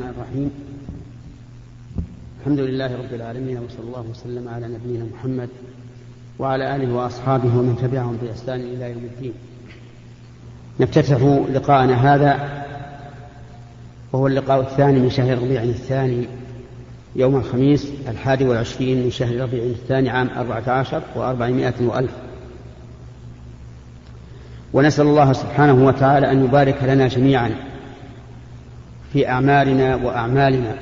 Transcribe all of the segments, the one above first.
الرحمن الرحيم. الحمد لله رب العالمين وصلى الله وسلم على نبينا محمد وعلى آله وأصحابه ومن تبعهم بإحسان إلى يوم الدين. نفتتح لقاءنا هذا وهو اللقاء الثاني من شهر ربيع الثاني يوم الخميس الحادي والعشرين من شهر ربيع الثاني عام أربعة عشر وأربعمائة وألف. ونسأل الله سبحانه وتعالى أن يبارك لنا جميعا في أعمالنا وأعمالنا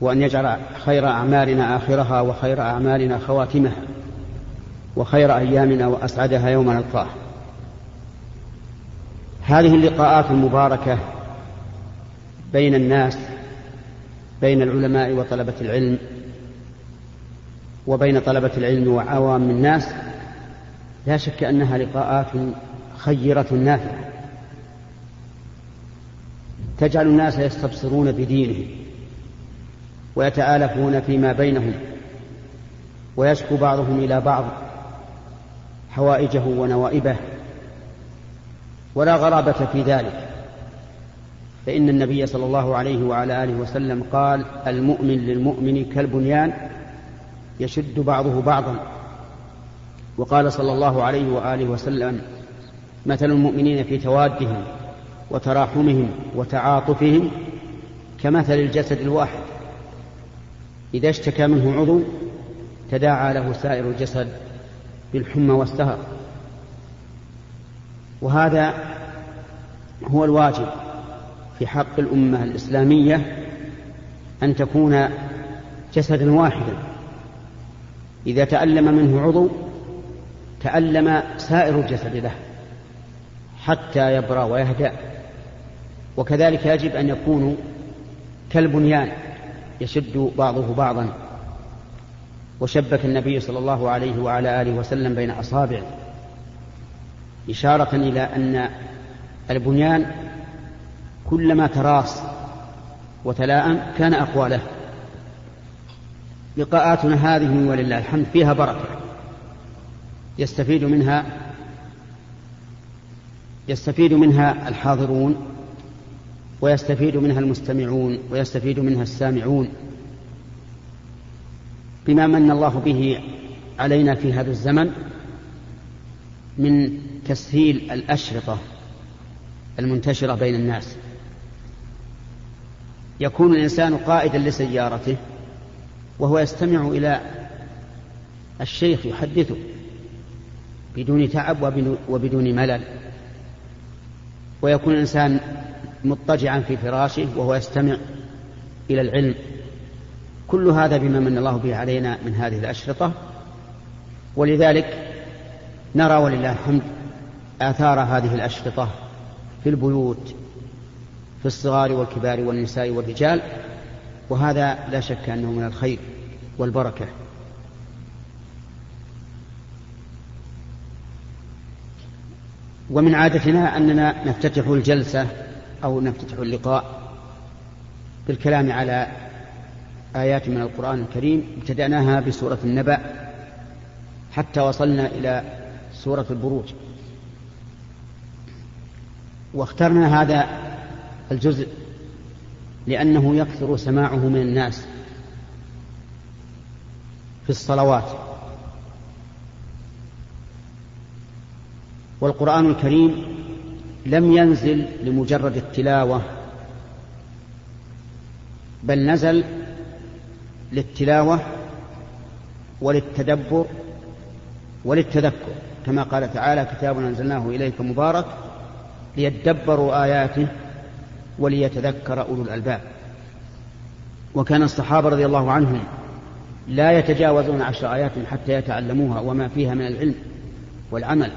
وأن يجعل خير أعمالنا آخرها وخير أعمالنا خواتمها وخير أيامنا وأسعدها يوم نلقاه. هذه اللقاءات المباركة بين الناس بين العلماء وطلبة العلم وبين طلبة العلم وعوام الناس لا شك أنها لقاءات خيرة نافعة. تجعل الناس يستبصرون بدينهم ويتآلفون فيما بينهم ويشكو بعضهم إلى بعض حوائجه ونوائبه ولا غرابة في ذلك. فإن النبي صلى الله عليه وعلى آله وسلم قال المؤمن للمؤمن كالبنيان يشد بعضه بعضا. وقال صلى الله عليه وآله وسلم مثل المؤمنين في توادهم وتراحمهم وتعاطفهم كمثل الجسد الواحد. إذا اشتكى منه عضو تداعى له سائر الجسد بالحمى والسهر. وهذا هو الواجب في حق الأمة الإسلامية أن تكون جسدا واحدا. إذا تألم منه عضو تألم سائر الجسد له. حتى يبرى ويهدأ. وكذلك يجب أن يكونوا كالبنيان يشد بعضه بعضا. وشبك النبي صلى الله عليه وعلى آله وسلم بين أصابعه. إشارة إلى أن البنيان كلما تراص وتلاءم كان أقوى له. لقاءاتنا هذه ولله الحمد فيها بركة. يستفيد منها يستفيد منها الحاضرون ويستفيد منها المستمعون ويستفيد منها السامعون. بما من الله به علينا في هذا الزمن من تسهيل الأشرطة المنتشرة بين الناس. يكون الإنسان قائدا لسيارته وهو يستمع إلى الشيخ يحدثه بدون تعب وبدون ملل. ويكون الإنسان مضطجعا في فراشه وهو يستمع إلى العلم. كل هذا بما من الله به علينا من هذه الأشرطة. ولذلك نرى ولله الحمد آثار هذه الأشرطة في البيوت في الصغار والكبار والنساء والرجال وهذا لا شك أنه من الخير والبركة. ومن عادتنا أننا نفتتح الجلسة أو نفتتح اللقاء بالكلام على آيات من القرآن الكريم ابتدأناها بسورة النبأ حتى وصلنا إلى سورة البروج. واخترنا هذا الجزء لأنه يكثر سماعه من الناس في الصلوات. والقرآن الكريم لم ينزل لمجرد التلاوة بل نزل للتلاوة وللتدبر وللتذكر. كما قال تعالى كتاب أنزلناه إليك مبارك ليدبروا آياته وليتذكر أولو الألباب. وكان الصحابة رضي الله عنهم لا يتجاوزون عشر آيات حتى يتعلموها وما فيها من العلم والعمل.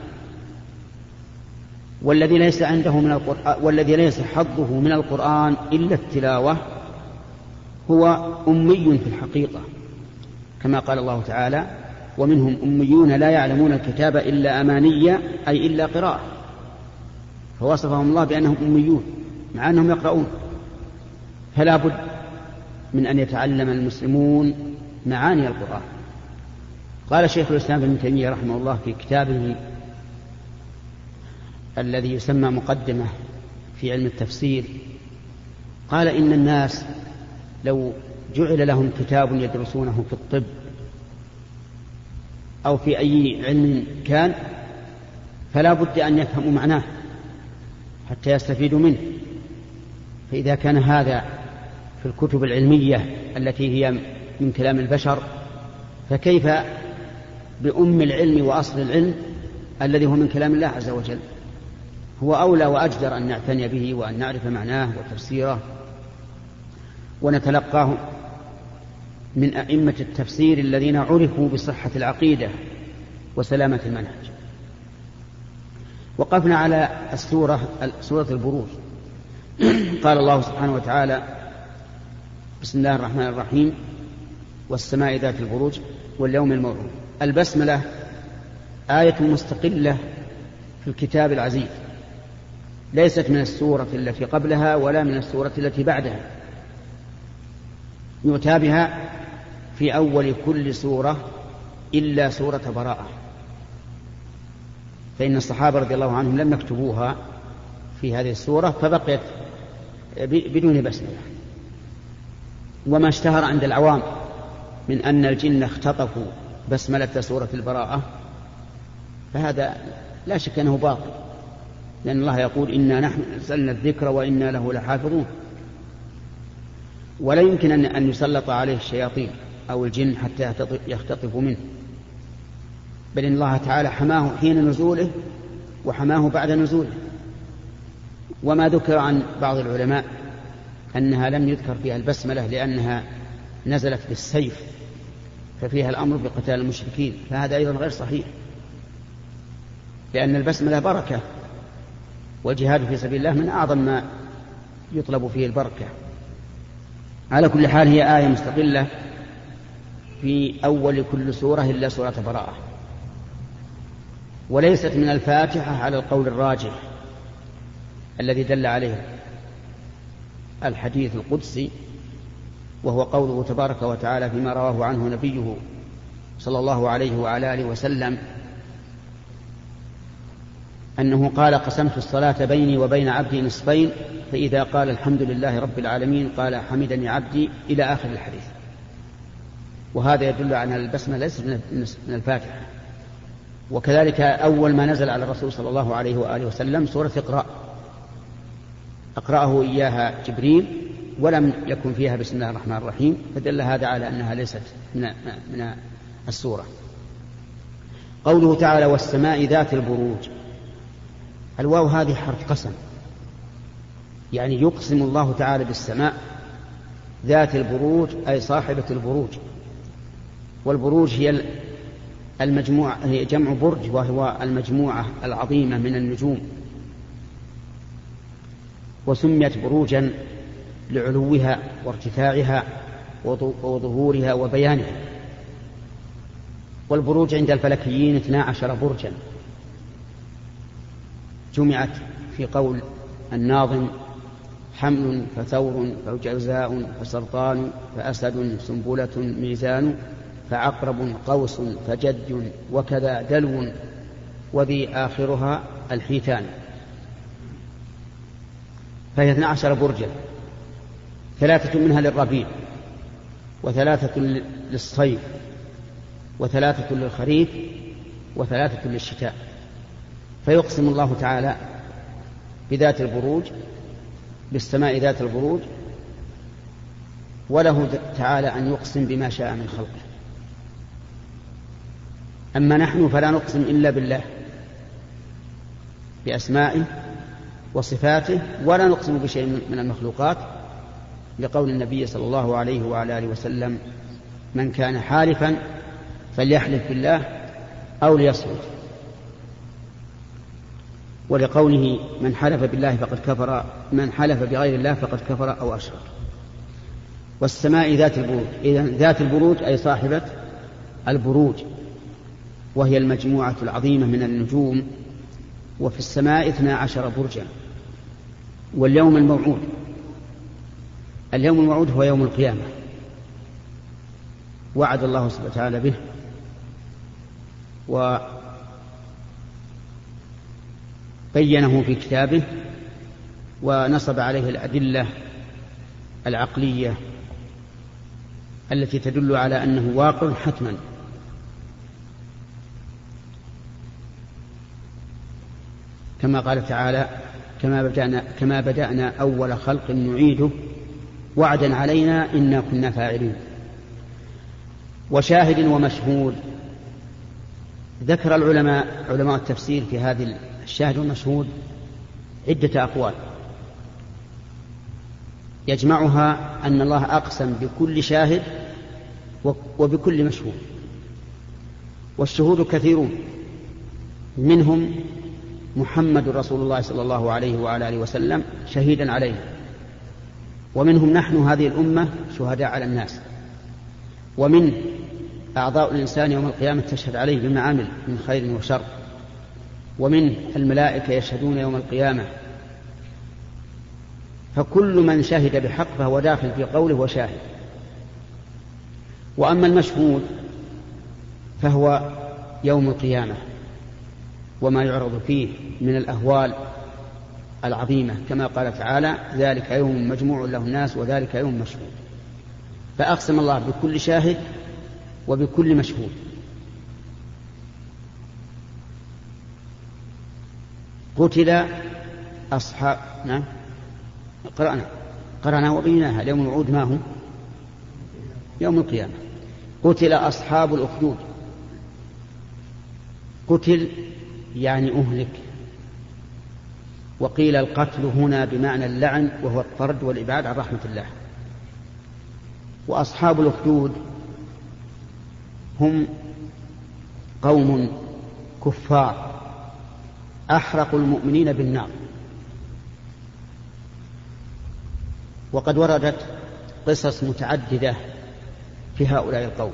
والذي ليس عنده من القرآن والذي ليس حظه من القرآن إلا التلاوة هو أمي في الحقيقة كما قال الله تعالى ومنهم أميون لا يعلمون الكتاب إلا أماني أي إلا قراءة. فوصفهم الله بأنهم أميون مع أنهم يقرؤون. فلا بد من أن يتعلم المسلمون معاني القرآن. قال شيخ الإسلام ابن تيمية رحمه الله في كتابه الذي يسمى مقدمة في علم التفسير. قال إن الناس لو جعل لهم كتاب يدرسونه في الطب أو في أي علم كان فلا بد أن يفهموا معناه حتى يستفيدوا منه. فإذا كان هذا في الكتب العلمية التي هي من كلام البشر فكيف بأم العلم وأصل العلم الذي هو من كلام الله عز وجل؟ هو أولى وأجدر أن نعتني به وأن نعرف معناه وتفسيره. ونتلقاه من أئمة التفسير الذين عرفوا بصحة العقيدة وسلامة المنهج. وقفنا على السورة سورة البروج. قال الله سبحانه وتعالى بسم الله الرحمن الرحيم والسماء ذات البروج واليوم الموعود. البسملة آية مستقلة في الكتاب العزيز. ليست من السورة التي قبلها ولا من السورة التي بعدها. يؤتى بها في أول كل سورة إلا سورة براءة. فإن الصحابة رضي الله عنهم لم يكتبوها في هذه السورة فبقيت بدون بسملة وما اشتهر عند العوام من أن الجن اختطفوا بسملة سورة البراءة فهذا لا شك أنه باطل. لأن الله يقول إنا نحن نزلنا الذكر وإنا له لحافظون. ولا يمكن أن يسلط عليه الشياطين أو الجن حتى يختطفوا منه. بل إن الله تعالى حماه حين نزوله وحماه بعد نزوله. وما ذكر عن بعض العلماء أنها لم يذكر فيها البسملة لأنها نزلت بالسيف ففيها الأمر بقتال المشركين. فهذا أيضا غير صحيح. لأن البسملة بركة. والجهاد في سبيل الله من أعظم ما يطلب فيه البركة. على كل حال هي آية مستقلة في أول كل سورة إلا سورة براءة. وليست من الفاتحة على القول الراجح الذي دل عليه الحديث القدسي وهو قوله تبارك وتعالى فيما رواه عنه نبيه صلى الله عليه وعلى آله وسلم أنه قال قسمت الصلاة بيني وبين عبدي نصفين فإذا قال الحمد لله رب العالمين قال حمدني عبدي إلى آخر الحديث. وهذا يدل على ان البسمة ليست من الفاتحة. وكذلك أول ما نزل على الرسول صلى الله عليه وآله وسلم سورة اقرأ. أقرأه إياها جبريل ولم يكن فيها بسم الله الرحمن الرحيم فدل هذا على أنها ليست من من السورة. قوله تعالى والسماء ذات البروج الواو هذه حرف قسم. يعني يقسم الله تعالى بالسماء ذات البروج أي صاحبة البروج. والبروج هي المجموعة هي جمع برج وهو المجموعة العظيمة من النجوم. وسميت بروجا لعلوها وارتفاعها وظهورها وبيانها. والبروج عند الفلكيين اثنا عشر برجا. جمعت في قول الناظم حمل فثور فجزاء فسرطان فأسد سنبلة ميزان فعقرب قوس فجد وكذا دلو وذي آخرها الحيتان. فهي اثنا عشر برجا ثلاثة منها للربيع وثلاثة للصيف وثلاثة للخريف وثلاثة للشتاء. فيقسم الله تعالى بذات البروج بالسماء ذات البروج وله تعالى أن يقسم بما شاء من خلقه. أما نحن فلا نقسم إلا بالله بأسمائه وصفاته ولا نقسم بشيء من المخلوقات لقول النبي صلى الله عليه وعلى آله وسلم من كان حالفا فليحلف بالله أو ليصمت. ولقوله من حلف بالله فقد كفر من حلف بغير الله فقد كفر أو أشرك. والسماء ذات البروج إذا ذات البروج أي صاحبة البروج وهي المجموعة العظيمة من النجوم وفي السماء اثنا عشر برجا. واليوم الموعود اليوم الموعود هو يوم القيامة. وعد الله سبحانه وتعالى به. وبينه في كتابه ونصب عليه الأدلة العقلية التي تدل على أنه واقع حتما. كما قال تعالى كما بدأنا, كما بدأنا أول خلق نعيده وعدا علينا إنا كنا فاعلين. وشاهد ومشهود ذكر العلماء علماء التفسير في هذه الشاهد والمشهود عدة أقوال. يجمعها أن الله أقسم بكل شاهد وبكل مشهود. والشهود كثيرون. منهم محمد رسول الله صلى الله عليه وعلى آله وسلم شهيدا عليه. ومنهم نحن هذه الأمة شهداء على الناس. ومن أعضاء الإنسان يوم القيامة تشهد عليه بما عمل من خير وشر. ومن الملائكة يشهدون يوم القيامة. فكل من شهد بحق فهو داخل في قوله وشاهد. وأما المشهود فهو يوم القيامة وما يعرض فيه من الأهوال العظيمة كما قال تعالى ذلك يوم مجموع له الناس وذلك يوم مشهود. فأقسم الله بكل شاهد وبكل مشهود. قتل أصحاب نعم. قرأنا. قرأنا وبيناها. يوم الوعود ما هو؟ يوم القيامة. قتل أصحاب الأخدود. قتل يعني أهلك. وقيل القتل هنا بمعنى اللعن وهو الطرد والإبعاد عن رحمة الله. وأصحاب الأخدود هم قوم كفار. أحرقوا المؤمنين بالنار. وقد وردت قصص متعددة في هؤلاء القوم.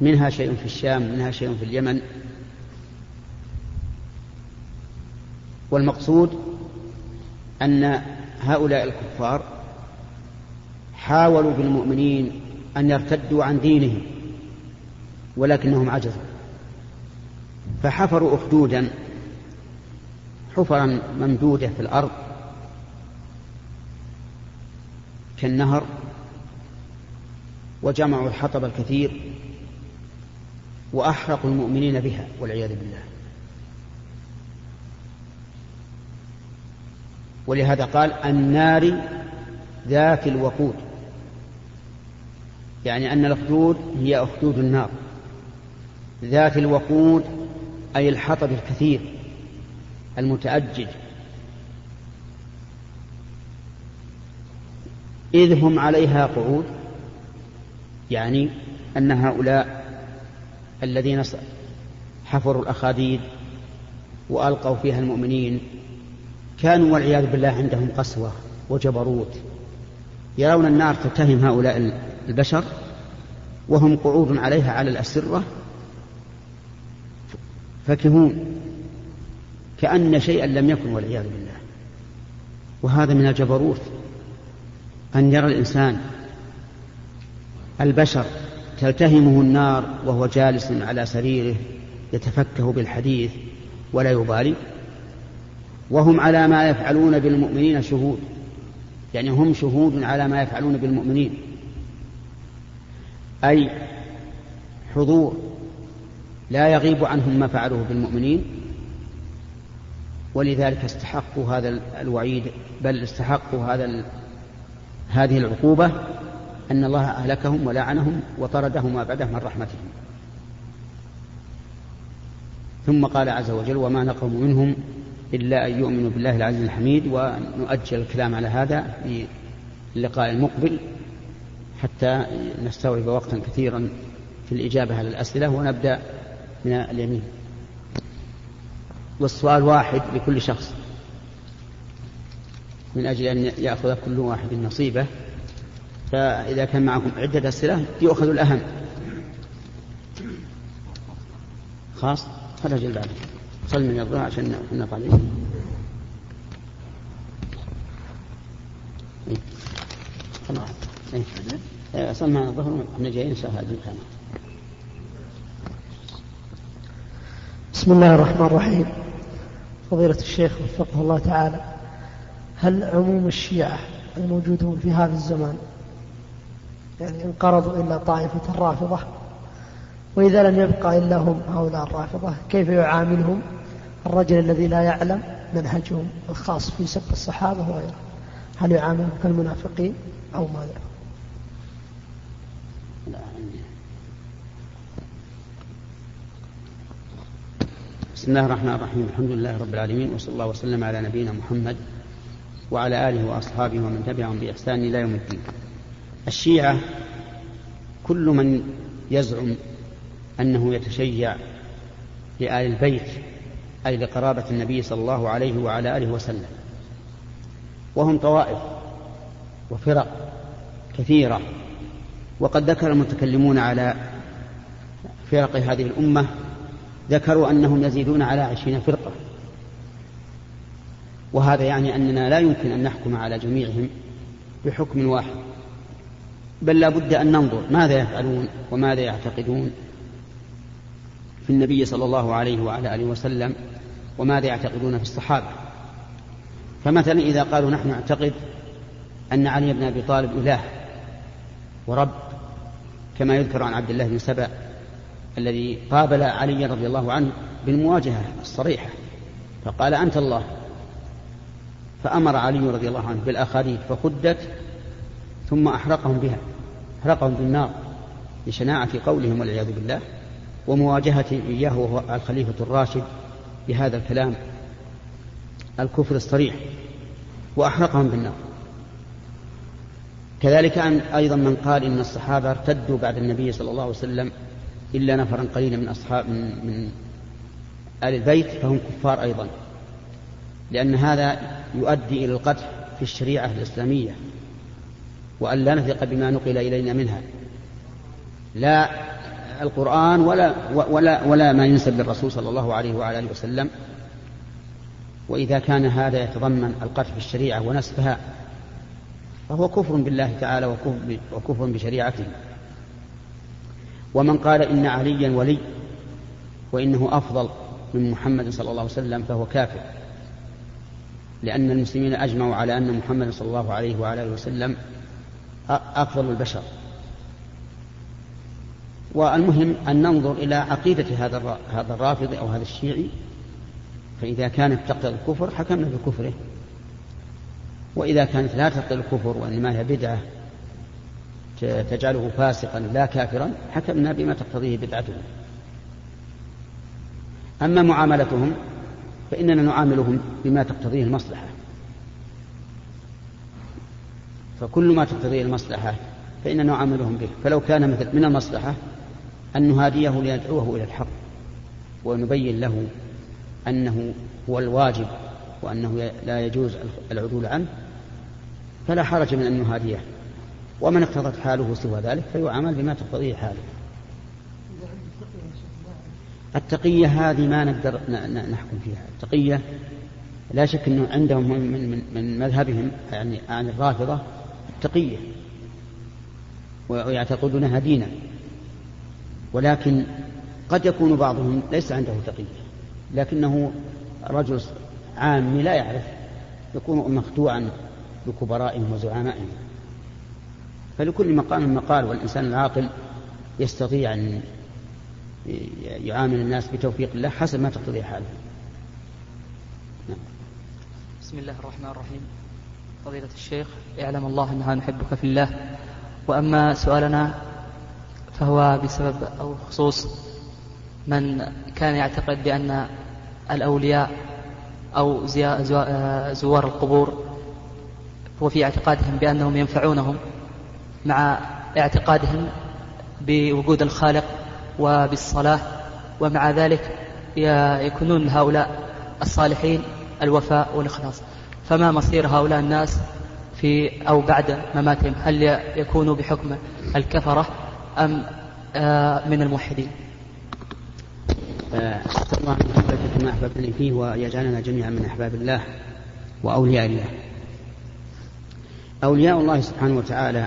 منها شيء في الشام منها شيء في اليمن. والمقصود أن هؤلاء الكفار حاولوا بالمؤمنين أن يرتدوا عن دينهم ولكنهم عجزوا. فحفروا أخدودا حفرا ممدودة في الأرض كالنهر وجمعوا الحطب الكثير وأحرقوا المؤمنين بها والعياذ بالله. ولهذا قال النار ذات الوقود يعني أن الأخدود هي أخدود النار. ذات الوقود أي الحطب الكثير المتأجج. إذ هم عليها قعود يعني أن هؤلاء الذين حفروا الأخاديد وألقوا فيها المؤمنين كانوا والعياذ بالله عندهم قسوة وجبروت. يرون النار تتهم هؤلاء البشر وهم قعود عليها على الأسرة فكهون كأن شيئا لم يكن والعياذ بالله. وهذا من الجبروت أن يرى الإنسان البشر تلتهمه النار وهو جالس على سريره يتفكه بالحديث ولا يبالي. وهم على ما يفعلون بالمؤمنين شهود يعني هم شهود على ما يفعلون بالمؤمنين. أي حضور لا يغيب عنهم ما فعلوه بالمؤمنين. ولذلك استحقوا هذا الوعيد بل استحقوا هذا هذه العقوبة أن الله أهلكهم ولعنهم وطردهم ما بعده من رحمته ثم قال عز وجل وما نقموا منهم إلا أن يؤمنوا بالله العزيز الحميد ونؤجل الكلام على هذا في اللقاء المقبل حتى نستوعب وقتا كثيرا في الإجابة على الأسئلة ونبدأ من اليمين. والسؤال واحد لكل شخص. من أجل أن يأخذ كل واحد نصيبه فإذا كان معكم عدة أسئلة يؤخذ الأهم. خاص؟ خرج البعض صل من الظهر عشان خلاص. إيه. صل معنا الظهر إحنا جايين إن شاء الله. بسم الله الرحمن الرحيم. فضيلة الشيخ وفقه الله تعالى هل عموم الشيعة الموجودون في هذا الزمان يعني انقرضوا إلا طائفة الرافضة؟ وإذا لم يبقى إلا هم هؤلاء الرافضة كيف يعاملهم؟ الرجل الذي لا يعلم منهجهم الخاص في سب الصحابة وغيره. هل يعاملهم كالمنافقين أو ماذا؟ بسم الله الرحمن الرحيم. الحمد لله رب العالمين وصلى الله وسلم على نبينا محمد وعلى آله وأصحابه ومن تبعهم بإحسان إلى يوم الدين. الشيعة كل من يزعم أنه يتشيع لآل البيت أي لقرابة النبي صلى الله عليه وعلى آله وسلم. وهم طوائف وفرق كثيرة وقد ذكر المتكلمون على فرق هذه الأمة ذكروا أنهم يزيدون على عشرين فرقة. وهذا يعني أننا لا يمكن أن نحكم على جميعهم بحكم واحد. بل لا بد أن ننظر ماذا يفعلون وماذا يعتقدون في النبي صلى الله عليه وعلى آله وسلم وماذا يعتقدون في الصحابة. فمثلا إذا قالوا نحن نعتقد أن علي بن أبي طالب إله ورب كما يذكر عن عبد الله بن سبأ الذي قابل علي رضي الله عنه بالمواجهة الصريحة فقال أنت الله. فأمر علي رضي الله عنه بالأخاديد فخدت ثم أحرقهم بها أحرقهم بالنار لشناعة قولهم والعياذ بالله ومواجهة إياه وهو الخليفة الراشد بهذا الكلام الكفر الصريح وأحرقهم بالنار. كذلك أن أيضا من قال إن الصحابة ارتدوا بعد النبي صلى الله عليه وسلم إلا نفرا قليلا من أصحاب من, من آل البيت فهم كفار أيضا. لأن هذا يؤدي إلى القتل في الشريعة الإسلامية وأن لا نثق بما نقل إلينا منها. لا القرآن ولا ولا ولا ما ينسب للرسول صلى الله عليه وعلى آله وسلم. وإذا كان هذا يتضمن القتل في الشريعة ونسبها فهو كفر بالله تعالى وكفر بشريعته. ومن قال إن عليا ولي وإنه أفضل من محمد صلى الله عليه وسلم فهو كافر. لأن المسلمين أجمعوا على أن محمد صلى الله عليه وعلى آله وسلم أفضل البشر. والمهم أن ننظر إلى عقيدة هذا هذا الرافض أو هذا الشيعي. فإذا كانت تقتضي الكفر حكمنا بكفره. وإذا كانت لا تقتضي الكفر وإنما هي بدعة تجعله فاسقا لا كافرا حكمنا بما تقتضيه بدعته أما معاملتهم فإننا نعاملهم بما تقتضيه المصلحة. فكل ما تقتضيه المصلحة فإننا نعاملهم به. فلو كان مثل من المصلحة أن نهاديه لندعوه إلى الحق ونبين له أنه هو الواجب وأنه لا يجوز العدول عنه فلا حرج من أن نهاديه. ومن اقتضت حاله سوى ذلك فيعامل بما تقتضيه حاله. التقية هذه ما نقدر نحكم فيها. التقية لا شك أنه عندهم من, من, من مذهبهم يعني عن الرافضة التقية. ويعتقدونها دينا. ولكن قد يكون بعضهم ليس عنده تقية. لكنه رجل عام لا يعرف يكون مخدوعا بكبرائهم وزعمائهم. فلكل مقام مقال والإنسان العاقل يستطيع أن يعامل الناس بتوفيق الله حسب ما تقتضي حاله. نعم. بسم الله الرحمن الرحيم. فضيلة الشيخ يعلم الله أنها نحبك في الله. وأما سؤالنا فهو بسبب أو خصوص من كان يعتقد بأن الأولياء أو زوار القبور وفي اعتقادهم بأنهم ينفعونهم. مع اعتقادهم بوجود الخالق وبالصلاة ومع ذلك يكونون لهؤلاء الصالحين الوفاء والإخلاص. فما مصير هؤلاء الناس في أو بعد مماتهم؟ هل يكونوا بحكم الكفرة أم آه، من الموحدين؟ أسأل الله أن كما أحببتني فيه ويجعلنا جميعا من أحباب الله وأولياء الله. أولياء الله سبحانه وتعالى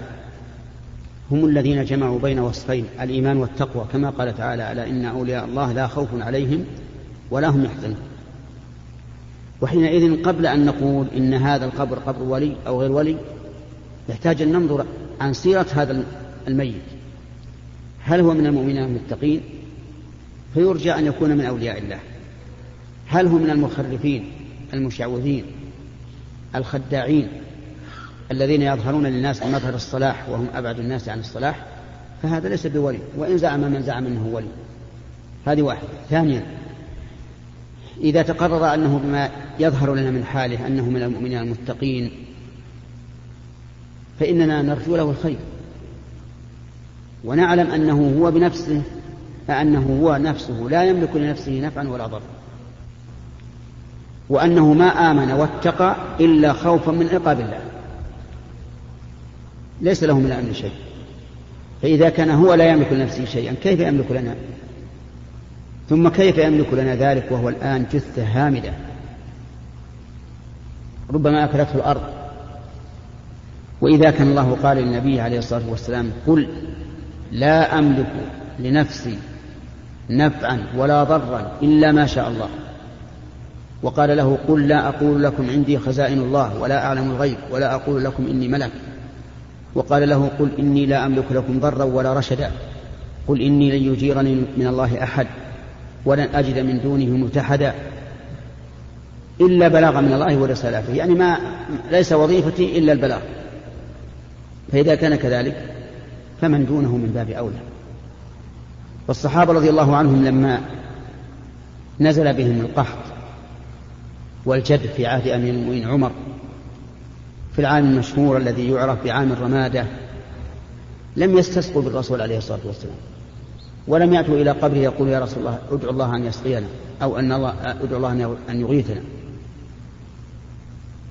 هم الذين جمعوا بين وصفين الإيمان والتقوى كما قال تعالى ألا إن أولياء الله لا خوف عليهم ولا هم يحزنون. وحينئذ قبل أن نقول إن هذا القبر قبر ولي أو غير ولي يحتاج أن ننظر عن سيرة هذا الميت. هل هو من المؤمنين المتقين؟ فيرجى أن يكون من أولياء الله. هل هو من المخرفين المشعوذين الخداعين؟ الذين يظهرون للناس بمظهر الصلاح وهم أبعد الناس عن الصلاح فهذا ليس بولي. وإن زعم من زعم أنه ولي. هذه واحدة. ثانيا إذا تقرر أنه بما يظهر لنا من حاله أنه من المؤمنين المتقين فإننا نرجو له الخير. ونعلم أنه هو بنفسه أنه هو نفسه لا يملك لنفسه نفعا ولا ضرا. وأنه ما آمن واتقى إلا خوفا من عقاب الله. ليس له من الأمر شيء. فإذا كان هو لا يملك لنفسه شيئا كيف يملك لنا؟ ثم كيف يملك لنا ذلك وهو الآن جثة هامدة؟ ربما أكلته الأرض. وإذا كان الله قال للنبي عليه الصلاة والسلام قل لا أملك لنفسي نفعا ولا ضرا إلا ما شاء الله. وقال له قل لا أقول لكم عندي خزائن الله ولا أعلم الغيب ولا أقول لكم إني ملك. وقال له قل إني لا أملك لكم ضرا ولا رشدا. قل إني لن يجيرني من الله أحد ولن أجد من دونه ملتحدا إلا بلاغا من الله ورسالاته. يعني ما ليس وظيفتي إلا البلاغ. فإذا كان كذلك فمن دونه من باب أولى. والصحابة رضي الله عنهم لما نزل بهم القحط والجد في عهد أمير المؤمنين عمر في العام المشهور الذي يعرف بعام الرمادة لم يستسقوا بالرسول عليه الصلاة والسلام ولم يأتوا إلى قبره يقولوا يا رسول الله ادعو الله أن يسقينا أو أن الله ادعو الله أن يغيثنا.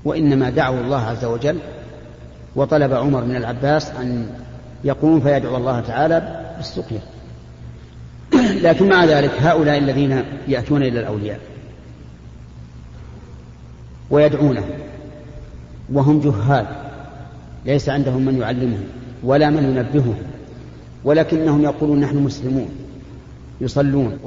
وإنما دعوا الله عز وجل وطلب عمر من العباس أن يقوم فيدعو الله تعالى بالسقيا. لكن مع ذلك هؤلاء الذين يأتون إلى الأولياء ويدعونهم وهم جهال. ليس عندهم من يعلمهم ولا من ينبههم. ولكنهم يقولون نحن مسلمون. يصلون.